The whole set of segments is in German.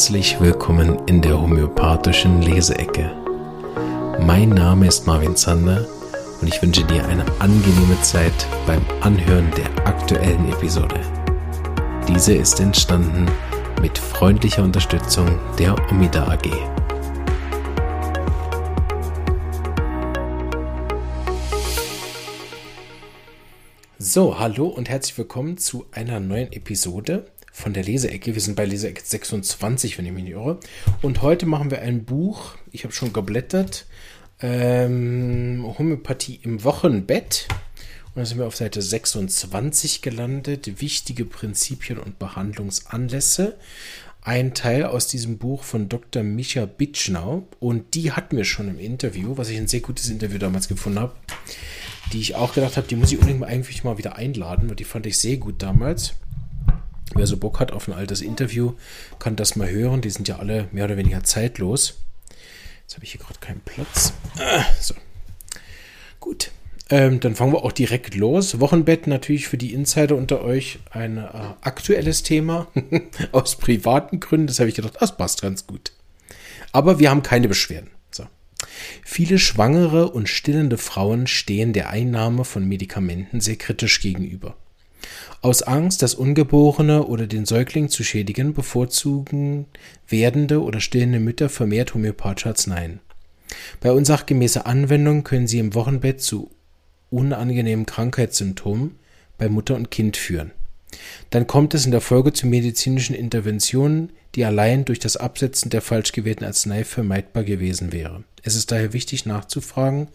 herzlich willkommen in der homöopathischen Leseecke. Mein Name ist Marvin Zander und ich wünsche dir eine angenehme Zeit beim Anhören der aktuellen Episode. Diese ist entstanden mit freundlicher Unterstützung der Omida AG. So, hallo und herzlich willkommen zu einer neuen Episode von der Leseecke. Wir sind bei Leseecke 26, wenn ich mich nicht irre. Und heute machen wir ein Buch, ich habe schon geblättert, ähm, Homöopathie im Wochenbett. Und da sind wir auf Seite 26 gelandet. Wichtige Prinzipien und Behandlungsanlässe. Ein Teil aus diesem Buch von Dr. Micha Bitschnau. Und die hatten wir schon im Interview, was ich ein sehr gutes Interview damals gefunden habe. Die ich auch gedacht habe, die muss ich unbedingt eigentlich mal wieder einladen, weil die fand ich sehr gut damals. Wer so Bock hat auf ein altes Interview, kann das mal hören. Die sind ja alle mehr oder weniger zeitlos. Jetzt habe ich hier gerade keinen Platz. Ah, so. Gut. Ähm, dann fangen wir auch direkt los. Wochenbett natürlich für die Insider unter euch ein äh, aktuelles Thema. Aus privaten Gründen. Das habe ich gedacht, das passt ganz gut. Aber wir haben keine Beschwerden. So. Viele schwangere und stillende Frauen stehen der Einnahme von Medikamenten sehr kritisch gegenüber. Aus Angst, das Ungeborene oder den Säugling zu schädigen, bevorzugen werdende oder stillende Mütter vermehrt homöopathische Arzneien. Bei unsachgemäßer Anwendung können sie im Wochenbett zu unangenehmen Krankheitssymptomen bei Mutter und Kind führen. Dann kommt es in der Folge zu medizinischen Interventionen, die allein durch das Absetzen der falsch gewählten Arznei vermeidbar gewesen wäre. Es ist daher wichtig nachzufragen,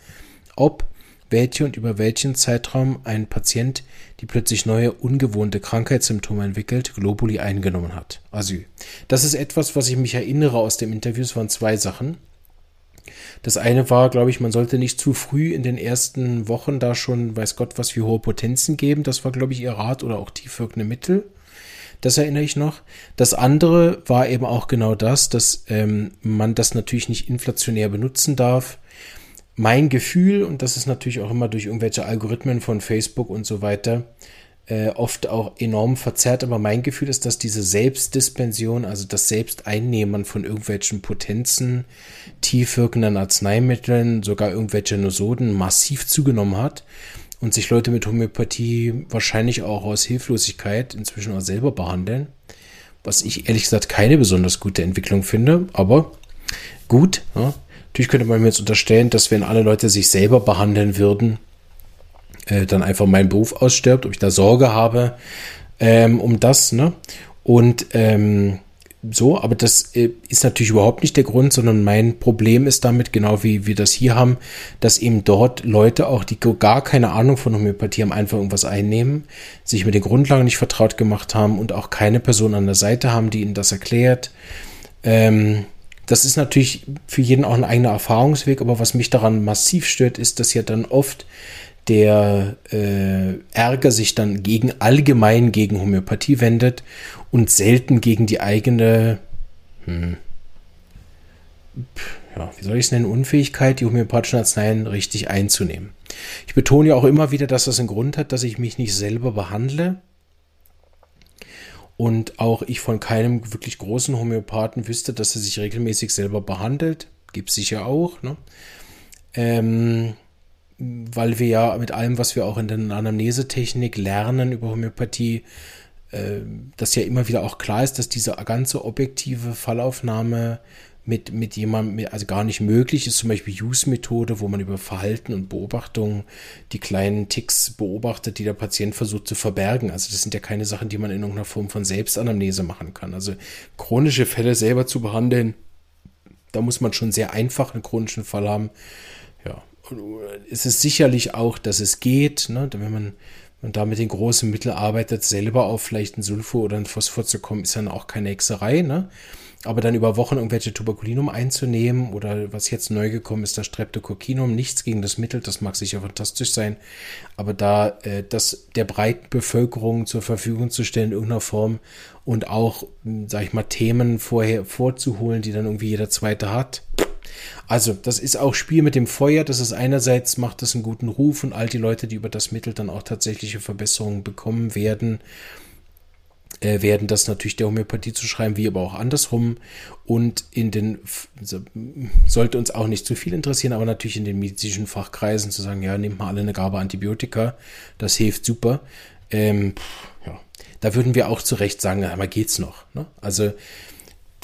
ob welche und über welchen Zeitraum ein Patient die plötzlich neue ungewohnte Krankheitssymptome entwickelt, Globuli eingenommen hat. Asyl. Das ist etwas, was ich mich erinnere aus dem Interview. Es waren zwei Sachen. Das eine war, glaube ich, man sollte nicht zu früh in den ersten Wochen da schon, weiß Gott, was für hohe Potenzen geben. Das war, glaube ich, ihr Rat oder auch tiefwirkende Mittel. Das erinnere ich noch. Das andere war eben auch genau das, dass ähm, man das natürlich nicht inflationär benutzen darf mein Gefühl, und das ist natürlich auch immer durch irgendwelche Algorithmen von Facebook und so weiter, äh, oft auch enorm verzerrt, aber mein Gefühl ist, dass diese Selbstdispension, also das Selbsteinnehmen von irgendwelchen Potenzen, tiefwirkenden Arzneimitteln, sogar irgendwelche Nosoden massiv zugenommen hat und sich Leute mit Homöopathie wahrscheinlich auch aus Hilflosigkeit inzwischen auch selber behandeln, was ich ehrlich gesagt keine besonders gute Entwicklung finde, aber gut, ja, Natürlich könnte man mir jetzt unterstellen, dass wenn alle Leute sich selber behandeln würden, äh, dann einfach mein Beruf ausstirbt, ob ich da Sorge habe ähm, um das, ne? Und ähm, so, aber das äh, ist natürlich überhaupt nicht der Grund, sondern mein Problem ist damit, genau wie wir das hier haben, dass eben dort Leute auch, die gar keine Ahnung von Homöopathie haben, einfach irgendwas einnehmen, sich mit den Grundlagen nicht vertraut gemacht haben und auch keine Person an der Seite haben, die ihnen das erklärt. Ähm, das ist natürlich für jeden auch ein eigener Erfahrungsweg, aber was mich daran massiv stört, ist, dass ja dann oft der äh, Ärger sich dann gegen allgemein gegen Homöopathie wendet und selten gegen die eigene, hm, ja, wie soll ich es nennen, Unfähigkeit, die homöopathischen Arzneien richtig einzunehmen. Ich betone ja auch immer wieder, dass das einen Grund hat, dass ich mich nicht selber behandle, und auch ich von keinem wirklich großen Homöopathen wüsste, dass er sich regelmäßig selber behandelt. Gibt es sicher auch, ne? Ähm, weil wir ja mit allem, was wir auch in der Anamnesetechnik lernen über Homöopathie, äh, dass ja immer wieder auch klar ist, dass diese ganze objektive Fallaufnahme mit, mit jemandem, also gar nicht möglich ist, zum Beispiel Use-Methode, wo man über Verhalten und Beobachtungen die kleinen Ticks beobachtet, die der Patient versucht zu verbergen. Also das sind ja keine Sachen, die man in irgendeiner Form von Selbstanamnese machen kann. Also chronische Fälle selber zu behandeln, da muss man schon sehr einfach einen chronischen Fall haben. Ja, und es ist sicherlich auch, dass es geht, ne? wenn man und da mit den großen Mitteln arbeitet, selber auf vielleicht ein Sulfur oder ein Phosphor zu kommen, ist dann auch keine Hexerei, ne? Aber dann über Wochen irgendwelche Tuberkulinum einzunehmen oder was jetzt neu gekommen ist, das Streptokokkinum, nichts gegen das Mittel, das mag sicher fantastisch sein, aber da äh, das der breiten Bevölkerung zur Verfügung zu stellen in irgendeiner Form und auch, hm, sag ich mal, Themen vorher vorzuholen, die dann irgendwie jeder zweite hat. Also, das ist auch Spiel mit dem Feuer. Das ist einerseits macht das einen guten Ruf und all die Leute, die über das Mittel dann auch tatsächliche Verbesserungen bekommen werden, äh, werden das natürlich der Homöopathie zu schreiben, wie aber auch andersrum. Und in den, sollte uns auch nicht zu viel interessieren, aber natürlich in den medizinischen Fachkreisen zu sagen, ja, nehmt mal alle eine Gabe Antibiotika, das hilft super. Ähm, ja, da würden wir auch zu Recht sagen, aber geht's noch. Ne? Also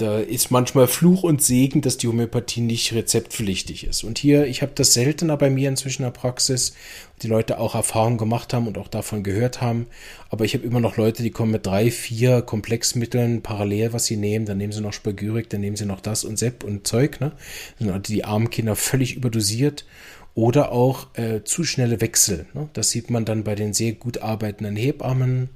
da ist manchmal Fluch und Segen, dass die Homöopathie nicht rezeptpflichtig ist. Und hier, ich habe das seltener bei mir inzwischen in der Praxis, die Leute auch Erfahrungen gemacht haben und auch davon gehört haben. Aber ich habe immer noch Leute, die kommen mit drei, vier Komplexmitteln parallel, was sie nehmen. Dann nehmen sie noch Spagyrik, dann nehmen sie noch das und Sepp und Zeug. Ne? Sind die armen Kinder völlig überdosiert. Oder auch äh, zu schnelle Wechsel. Ne? Das sieht man dann bei den sehr gut arbeitenden Hebammen,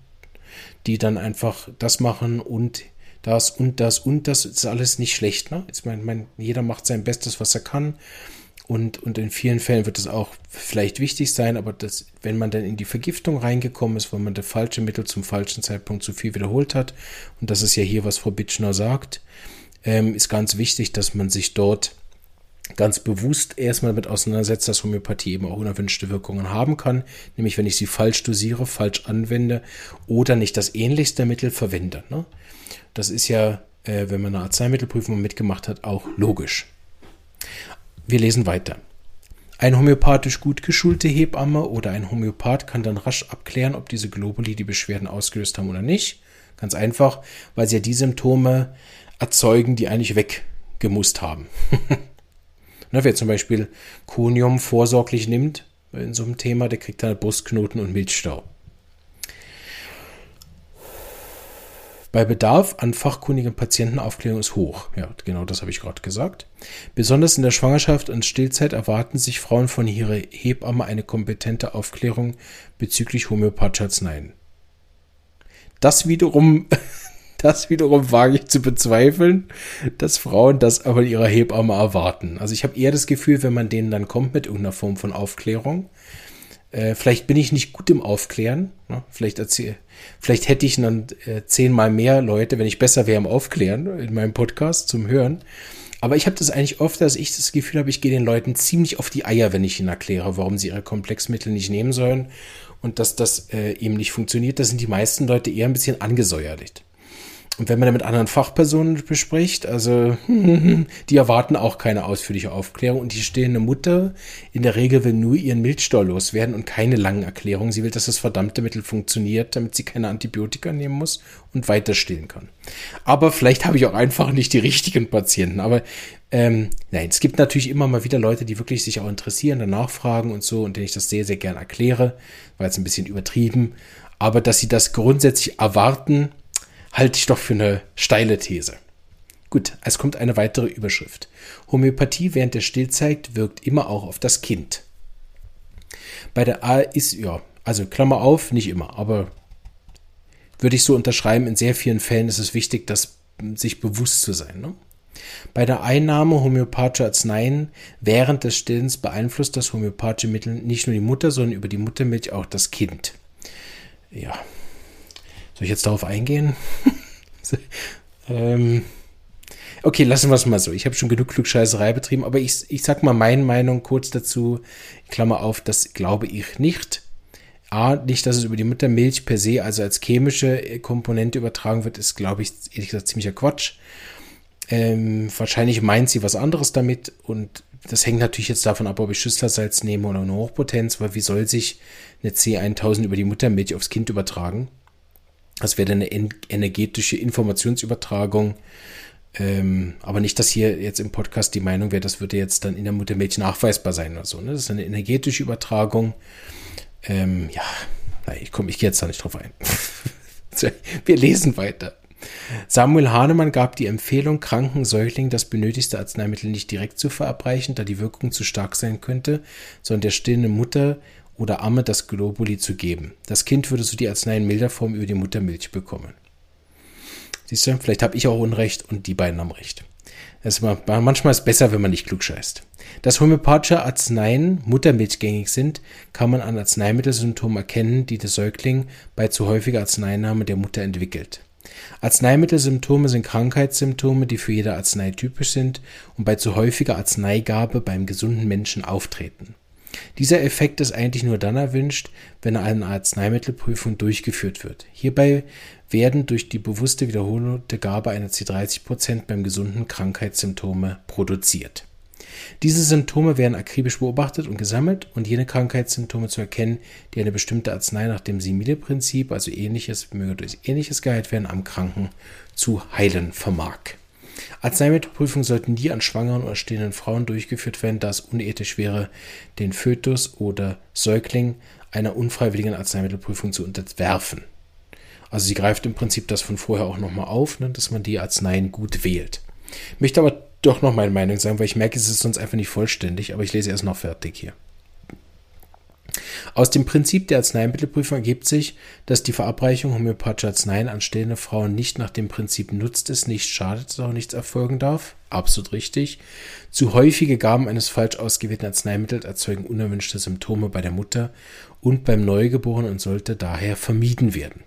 die dann einfach das machen und das und das und das ist alles nicht schlecht. Ne? Ich meine, mein, jeder macht sein Bestes, was er kann. Und, und in vielen Fällen wird es auch vielleicht wichtig sein, aber das, wenn man dann in die Vergiftung reingekommen ist, weil man das falsche Mittel zum falschen Zeitpunkt zu viel wiederholt hat, und das ist ja hier, was Frau Bitschner sagt, ähm, ist ganz wichtig, dass man sich dort ganz bewusst erstmal damit auseinandersetzt, dass Homöopathie eben auch unerwünschte Wirkungen haben kann, nämlich wenn ich sie falsch dosiere, falsch anwende oder nicht das ähnlichste Mittel verwende. Ne? Das ist ja, äh, wenn man eine Arzneimittelprüfung mitgemacht hat, auch logisch. Wir lesen weiter. Ein homöopathisch gut geschulte Hebamme oder ein Homöopath kann dann rasch abklären, ob diese Globuli die Beschwerden ausgelöst haben oder nicht. Ganz einfach, weil sie ja die Symptome erzeugen, die eigentlich weggemusst haben. Na, wer zum Beispiel Konium vorsorglich nimmt in so einem Thema, der kriegt dann Brustknoten und Milchstau. Bei Bedarf an fachkundigen Patientenaufklärung ist hoch. Ja, genau das habe ich gerade gesagt. Besonders in der Schwangerschaft und Stillzeit erwarten sich Frauen von ihrer Hebamme eine kompetente Aufklärung bezüglich homöopathischer Arzneien. Das wiederum, das wiederum wage ich zu bezweifeln, dass Frauen das aber in ihrer Hebamme erwarten. Also ich habe eher das Gefühl, wenn man denen dann kommt mit irgendeiner Form von Aufklärung, äh, vielleicht bin ich nicht gut im Aufklären. Ne? Vielleicht, erzähl, vielleicht hätte ich dann äh, zehnmal mehr Leute, wenn ich besser wäre im Aufklären in meinem Podcast zum Hören. Aber ich habe das eigentlich oft, dass ich das Gefühl habe, ich gehe den Leuten ziemlich auf die Eier, wenn ich ihnen erkläre, warum sie ihre Komplexmittel nicht nehmen sollen und dass das äh, eben nicht funktioniert. Da sind die meisten Leute eher ein bisschen angesäuerlich. Und wenn man mit anderen Fachpersonen bespricht, also die erwarten auch keine ausführliche Aufklärung und die stehende Mutter in der Regel will nur ihren Milchstau loswerden und keine langen Erklärungen. Sie will, dass das verdammte Mittel funktioniert, damit sie keine Antibiotika nehmen muss und weiter stillen kann. Aber vielleicht habe ich auch einfach nicht die richtigen Patienten. Aber ähm, nein, es gibt natürlich immer mal wieder Leute, die wirklich sich auch interessieren, danach fragen und so und denen ich das sehr, sehr gern erkläre, weil es ein bisschen übertrieben. Aber dass sie das grundsätzlich erwarten, halte ich doch für eine steile These. Gut, es kommt eine weitere Überschrift. Homöopathie während der Stillzeit wirkt immer auch auf das Kind. Bei der A ist, ja, also Klammer auf, nicht immer, aber würde ich so unterschreiben, in sehr vielen Fällen ist es wichtig, das sich bewusst zu sein. Ne? Bei der Einnahme homöopathischer Arzneien während des Stillens beeinflusst das homöopathische Mittel nicht nur die Mutter, sondern über die Muttermilch auch das Kind. Ja, soll ich jetzt darauf eingehen? ähm, okay, lassen wir es mal so. Ich habe schon genug Klugscheißerei betrieben, aber ich, ich sag mal meine Meinung kurz dazu. Ich klammer auf, das glaube ich nicht. A, nicht, dass es über die Muttermilch per se, also als chemische Komponente übertragen wird, ist, glaube ich, ehrlich gesagt, ziemlicher Quatsch. Ähm, wahrscheinlich meint sie was anderes damit und das hängt natürlich jetzt davon ab, ob ich Schüsslersalz nehme oder eine Hochpotenz, weil wie soll sich eine C1000 über die Muttermilch aufs Kind übertragen? Das wäre eine energetische Informationsübertragung. Ähm, aber nicht, dass hier jetzt im Podcast die Meinung wäre, das würde jetzt dann in der Muttermilch nachweisbar sein oder so. Ne? Das ist eine energetische Übertragung. Ähm, ja, nein, ich komme, ich gehe jetzt da nicht drauf ein. Wir lesen weiter. Samuel Hahnemann gab die Empfehlung, kranken Säuglingen das benötigte Arzneimittel nicht direkt zu verabreichen, da die Wirkung zu stark sein könnte, sondern der stillenden Mutter oder Amme das Globuli zu geben. Das Kind würde so die Arznei in milder Form über die Muttermilch bekommen. Siehst du, vielleicht habe ich auch Unrecht und die beiden haben Recht. Ist mal, manchmal ist es besser, wenn man nicht klug scheißt. Dass homöopathische Arzneien muttermilchgängig sind, kann man an Arzneimittelsymptomen erkennen, die der Säugling bei zu häufiger Arzneinahme der Mutter entwickelt. Arzneimittelsymptome sind Krankheitssymptome, die für jede Arznei typisch sind und bei zu häufiger Arzneigabe beim gesunden Menschen auftreten. Dieser Effekt ist eigentlich nur dann erwünscht, wenn eine Arzneimittelprüfung durchgeführt wird. Hierbei werden durch die bewusste wiederholte Gabe einer C30% beim gesunden Krankheitssymptome produziert. Diese Symptome werden akribisch beobachtet und gesammelt und jene Krankheitssymptome zu erkennen, die eine bestimmte Arznei nach dem Simile-Prinzip, also ähnliches, möge durch ähnliches geheilt werden, am Kranken zu heilen vermag. Arzneimittelprüfungen sollten nie an schwangeren oder stehenden Frauen durchgeführt werden, da es unethisch wäre, den Fötus oder Säugling einer unfreiwilligen Arzneimittelprüfung zu unterwerfen. Also sie greift im Prinzip das von vorher auch nochmal auf, ne, dass man die Arzneien gut wählt. Möchte aber doch noch meine Meinung sagen, weil ich merke, es ist sonst einfach nicht vollständig, aber ich lese erst noch fertig hier. Aus dem Prinzip der Arzneimittelprüfung ergibt sich, dass die Verabreichung homöopathischer Arzneien an stehende Frauen nicht nach dem Prinzip nutzt es, nicht schadet es, auch nichts erfolgen darf. Absolut richtig. Zu häufige Gaben eines falsch ausgewählten Arzneimittels erzeugen unerwünschte Symptome bei der Mutter und beim Neugeborenen und sollte daher vermieden werden.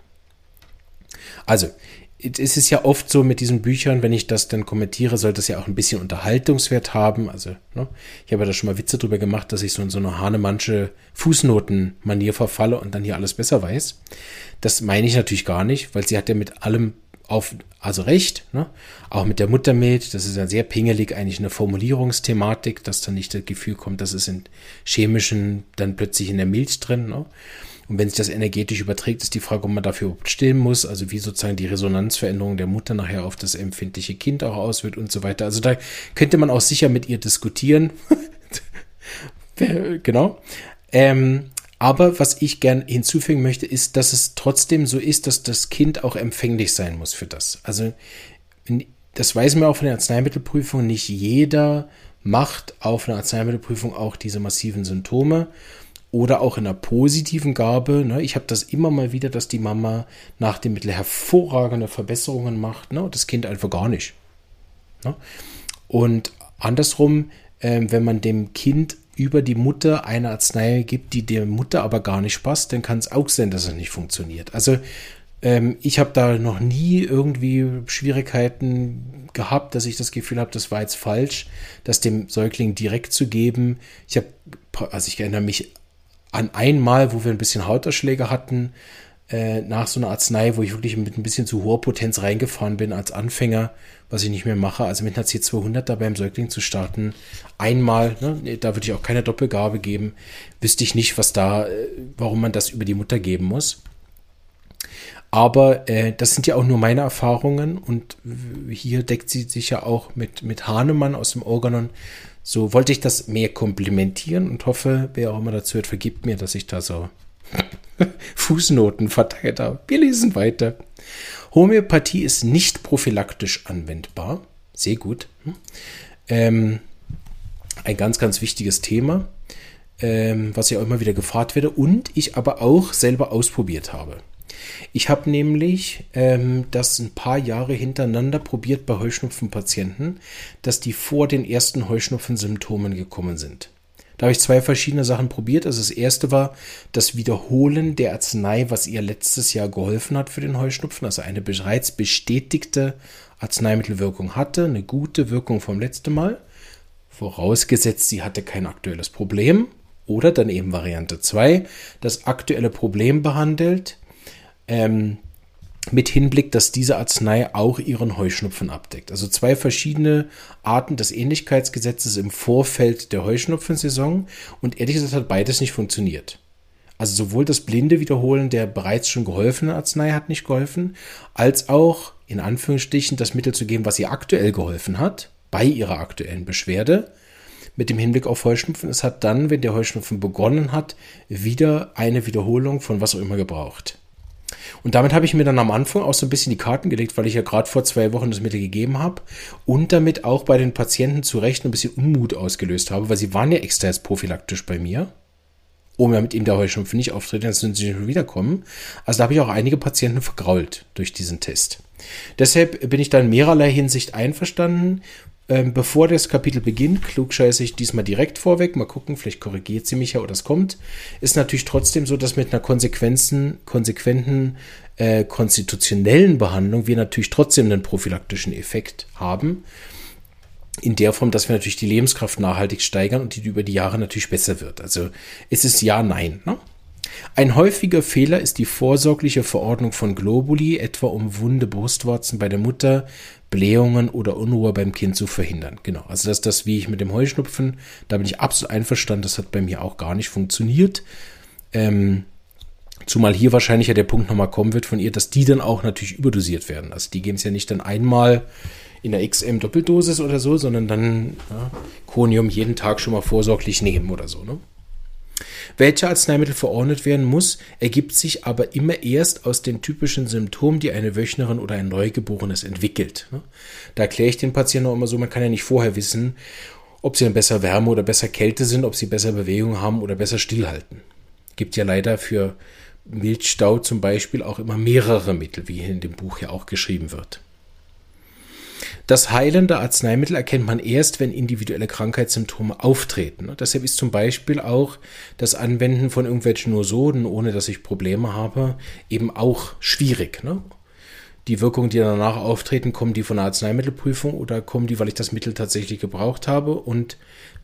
Also, es ist ja oft so mit diesen Büchern, wenn ich das dann kommentiere, sollte es ja auch ein bisschen Unterhaltungswert haben. Also, ne? ich habe ja da schon mal Witze drüber gemacht, dass ich so in so eine Hahnemannsche Fußnoten-Manier verfalle und dann hier alles besser weiß. Das meine ich natürlich gar nicht, weil sie hat ja mit allem auf, also recht, ne? auch mit der Muttermilch, das ist ja sehr pingelig eigentlich eine Formulierungsthematik, dass dann nicht das Gefühl kommt, dass es in chemischen dann plötzlich in der Milch drin. Ne? Und wenn sich das energetisch überträgt, ist die Frage, ob man dafür überhaupt stillen muss, also wie sozusagen die Resonanzveränderung der Mutter nachher auf das empfindliche Kind auch auswirkt und so weiter. Also da könnte man auch sicher mit ihr diskutieren. genau. Ähm, aber was ich gern hinzufügen möchte, ist, dass es trotzdem so ist, dass das Kind auch empfänglich sein muss für das. Also das weiß man auch von der Arzneimittelprüfung. Nicht jeder macht auf einer Arzneimittelprüfung auch diese massiven Symptome oder auch in einer positiven Gabe. Ne? Ich habe das immer mal wieder, dass die Mama nach dem Mittel hervorragende Verbesserungen macht ne? und das Kind einfach gar nicht. Ne? Und andersrum, äh, wenn man dem Kind über die Mutter eine Arznei gibt, die der Mutter aber gar nicht passt, dann kann es auch sein, dass es nicht funktioniert. Also ähm, ich habe da noch nie irgendwie Schwierigkeiten gehabt, dass ich das Gefühl habe, das war jetzt falsch, das dem Säugling direkt zu geben. Ich habe, also ich erinnere mich an einmal, wo wir ein bisschen Hautausschläge hatten, äh, nach so einer Arznei, wo ich wirklich mit ein bisschen zu hoher Potenz reingefahren bin als Anfänger, was ich nicht mehr mache, also mit einer C200 da beim Säugling zu starten, einmal, ne, da würde ich auch keine Doppelgabe geben, wüsste ich nicht, was da, äh, warum man das über die Mutter geben muss. Aber äh, das sind ja auch nur meine Erfahrungen und hier deckt sie sich ja auch mit, mit Hahnemann aus dem Organon so wollte ich das mehr komplimentieren und hoffe, wer auch immer dazu hört, vergibt mir, dass ich da so Fußnoten verteilt habe. Wir lesen weiter. Homöopathie ist nicht prophylaktisch anwendbar. Sehr gut. Hm. Ähm, ein ganz, ganz wichtiges Thema, ähm, was ich auch immer wieder gefragt werde und ich aber auch selber ausprobiert habe. Ich habe nämlich ähm, das ein paar Jahre hintereinander probiert bei Heuschnupfenpatienten, dass die vor den ersten Heuschnupfensymptomen gekommen sind. Da habe ich zwei verschiedene Sachen probiert. Also das erste war das Wiederholen der Arznei, was ihr letztes Jahr geholfen hat für den Heuschnupfen, also eine bereits bestätigte Arzneimittelwirkung hatte, eine gute Wirkung vom letzten Mal. Vorausgesetzt, sie hatte kein aktuelles Problem. Oder dann eben Variante 2, das aktuelle Problem behandelt, ähm, mit Hinblick, dass diese Arznei auch ihren Heuschnupfen abdeckt. Also zwei verschiedene Arten des Ähnlichkeitsgesetzes im Vorfeld der Heuschnupfensaison und ehrlich gesagt hat beides nicht funktioniert. Also sowohl das blinde Wiederholen der bereits schon geholfenen Arznei hat nicht geholfen, als auch in Anführungsstrichen das Mittel zu geben, was ihr aktuell geholfen hat, bei ihrer aktuellen Beschwerde, mit dem Hinblick auf Heuschnupfen. Es hat dann, wenn der Heuschnupfen begonnen hat, wieder eine Wiederholung von was auch immer gebraucht. Und damit habe ich mir dann am Anfang auch so ein bisschen die Karten gelegt, weil ich ja gerade vor zwei Wochen das Mittel gegeben habe und damit auch bei den Patienten zu Recht ein bisschen Unmut ausgelöst habe, weil sie waren ja jetzt prophylaktisch bei mir, um ja mit ihm der Heuschnupfen nicht auftreten, dann sind sie schon wiederkommen. Also da habe ich auch einige Patienten vergrault durch diesen Test. Deshalb bin ich da in mehrerlei Hinsicht einverstanden, ähm, bevor das Kapitel beginnt, klugscheiße ich diesmal direkt vorweg. Mal gucken, vielleicht korrigiert sie mich ja oder es kommt. Ist natürlich trotzdem so, dass mit einer konsequenten, konsequenten äh, konstitutionellen Behandlung wir natürlich trotzdem einen prophylaktischen Effekt haben. in der Form, dass wir natürlich die Lebenskraft nachhaltig steigern und die über die Jahre natürlich besser wird. Also es ist ja, nein. Ne? Ein häufiger Fehler ist die vorsorgliche Verordnung von Globuli, etwa um wunde Brustwarzen bei der Mutter, Blähungen oder Unruhe beim Kind zu verhindern. Genau, also das ist das, wie ich mit dem Heuschnupfen, da bin ich absolut einverstanden, das hat bei mir auch gar nicht funktioniert. Ähm, zumal hier wahrscheinlich ja der Punkt nochmal kommen wird von ihr, dass die dann auch natürlich überdosiert werden. Also die geben es ja nicht dann einmal in der XM Doppeldosis oder so, sondern dann ja, Konium jeden Tag schon mal vorsorglich nehmen oder so. Ne? Welche Arzneimittel verordnet werden muss, ergibt sich aber immer erst aus den typischen Symptomen, die eine Wöchnerin oder ein Neugeborenes entwickelt. Ne? Da erkläre ich den Patienten auch immer so, man kann ja nicht vorher wissen, ob sie dann besser Wärme oder besser Kälte sind, ob sie besser Bewegung haben oder besser stillhalten. Gibt ja leider für Milchstau zum Beispiel auch immer mehrere Mittel, wie in dem Buch ja auch geschrieben wird. Das heilende Arzneimittel erkennt man erst, wenn individuelle Krankheitssymptome auftreten. Deshalb ist zum Beispiel auch das Anwenden von irgendwelchen Nosoden, ohne dass ich Probleme habe, eben auch schwierig. Ne? Die Wirkungen, die danach auftreten, kommen die von der Arzneimittelprüfung oder kommen die, weil ich das Mittel tatsächlich gebraucht habe? Und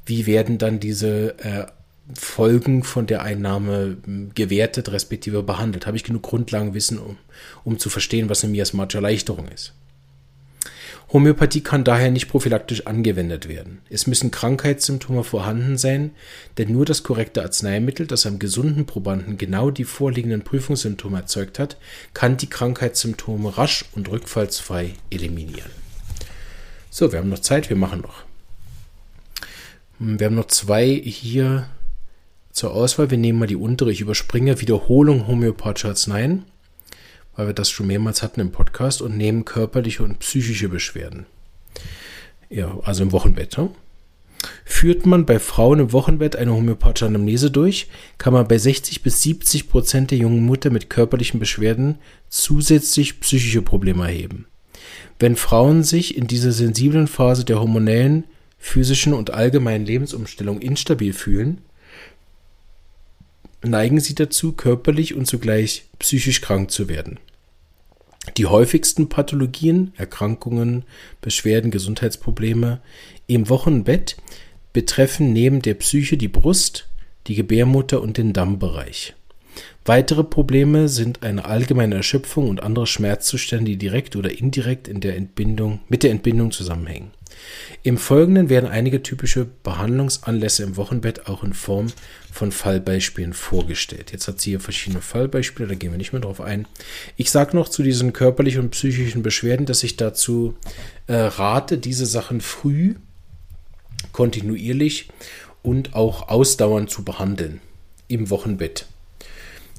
wie werden dann diese äh, Folgen von der Einnahme hm, gewertet, respektive behandelt? Habe ich genug Grundlagenwissen, um, um zu verstehen, was eine miasmatische Erleichterung ist? Homöopathie kann daher nicht prophylaktisch angewendet werden. Es müssen Krankheitssymptome vorhanden sein, denn nur das korrekte Arzneimittel, das am gesunden Probanden genau die vorliegenden Prüfungssymptome erzeugt hat, kann die Krankheitssymptome rasch und rückfallsfrei eliminieren. So, wir haben noch Zeit, wir machen noch. Hm, wir haben noch zwei hier zur Auswahl. Wir nehmen mal die untere. Ich überspringe Wiederholung homöopathischer Arzneien weil wir das schon mehrmals hatten im Podcast, und nehmen körperliche und psychische Beschwerden. Ja, also im Wochenbett. Ne? Führt man bei Frauen im Wochenbett eine homöopathische Anamnese durch, kann man bei 60 bis 70 Prozent der jungen Mutter mit körperlichen Beschwerden zusätzlich psychische Probleme erheben. Wenn Frauen sich in dieser sensiblen Phase der hormonellen, physischen und allgemeinen Lebensumstellung instabil fühlen, neigen sie dazu, körperlich und zugleich psychisch krank zu werden. Die häufigsten Pathologien, Erkrankungen, Beschwerden, Gesundheitsprobleme im Wochenbett betreffen neben der Psyche die Brust, die Gebärmutter und den Dammbereich. Weitere Probleme sind eine allgemeine Erschöpfung und andere Schmerzzustände, die direkt oder indirekt in der Entbindung, mit der Entbindung zusammenhängen. Im Folgenden werden einige typische Behandlungsanlässe im Wochenbett auch in Form von Fallbeispielen vorgestellt. Jetzt hat sie hier verschiedene Fallbeispiele, da gehen wir nicht mehr drauf ein. Ich sage noch zu diesen körperlichen und psychischen Beschwerden, dass ich dazu äh, rate, diese Sachen früh, kontinuierlich und auch ausdauernd zu behandeln im Wochenbett.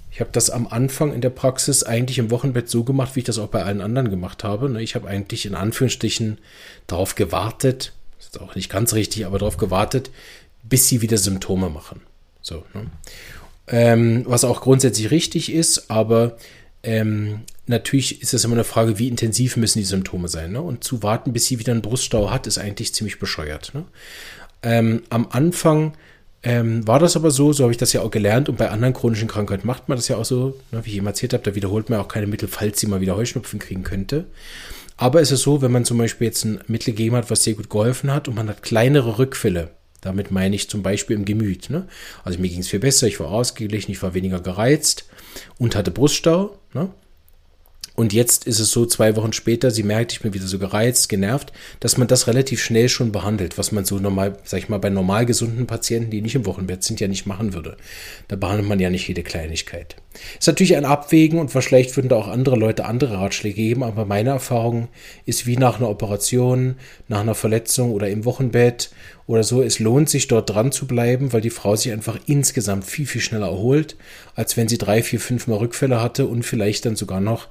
Ich habe das am Anfang in der Praxis eigentlich im Wochenbett so gemacht, wie ich das auch bei allen anderen gemacht habe. Ne? Ich habe eigentlich in Anführungsstrichen darauf gewartet, ist auch nicht ganz richtig, aber darauf gewartet, bis sie wieder Symptome machen. So, ne? ähm, was auch grundsätzlich richtig ist, aber ähm, natürlich ist es immer eine Frage, wie intensiv müssen die Symptome sein. Ne? Und zu warten, bis sie wieder einen Bruststau hat, ist eigentlich ziemlich bescheuert. Ne? Ähm, am Anfang ähm, war das aber so, so habe ich das ja auch gelernt und bei anderen chronischen Krankheiten macht man das ja auch so, ne, wie ich eben erzählt habe, da wiederholt man auch keine Mittel, falls sie mal wieder Heuschnupfen kriegen könnte. Aber es ist so, wenn man zum Beispiel jetzt ein Mittel gegeben hat, was sehr gut geholfen hat und man hat kleinere Rückfälle, damit meine ich zum Beispiel im Gemüt. Ne? Also mir ging es viel besser, ich war ausgeglichen, ich war weniger gereizt und hatte Bruststau. Ne? Und jetzt ist es so, zwei Wochen später, sie merkt, ich bin wieder so gereizt, genervt, dass man das relativ schnell schon behandelt, was man so normal, sag ich mal, bei normal gesunden Patienten, die nicht im Wochenbett sind, ja nicht machen würde. Da behandelt man ja nicht jede Kleinigkeit. Ist natürlich ein Abwägen und vielleicht würden da auch andere Leute andere Ratschläge geben, aber meine Erfahrung ist wie nach einer Operation, nach einer Verletzung oder im Wochenbett oder so, es lohnt sich dort dran zu bleiben, weil die Frau sich einfach insgesamt viel, viel schneller erholt, als wenn sie drei, vier, fünf Mal Rückfälle hatte und vielleicht dann sogar noch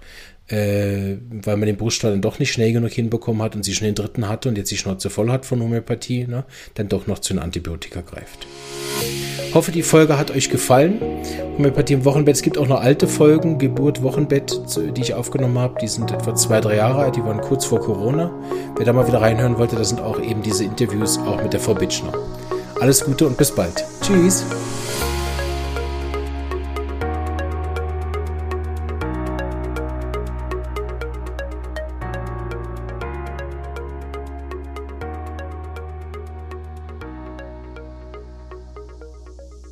äh, weil man den Bruststall dann doch nicht schnell genug hinbekommen hat und sie schon den dritten hatte und jetzt die Schnauze voll hat von Homöopathie, ne, dann doch noch zu den Antibiotika greift. Hoffe, die Folge hat euch gefallen. Homöopathie im Wochenbett. Es gibt auch noch alte Folgen, Geburt, Wochenbett, die ich aufgenommen habe. Die sind etwa zwei, drei Jahre alt. Die waren kurz vor Corona. Wer da mal wieder reinhören wollte, da sind auch eben diese Interviews auch mit der Frau Bitschner. Alles Gute und bis bald. Tschüss.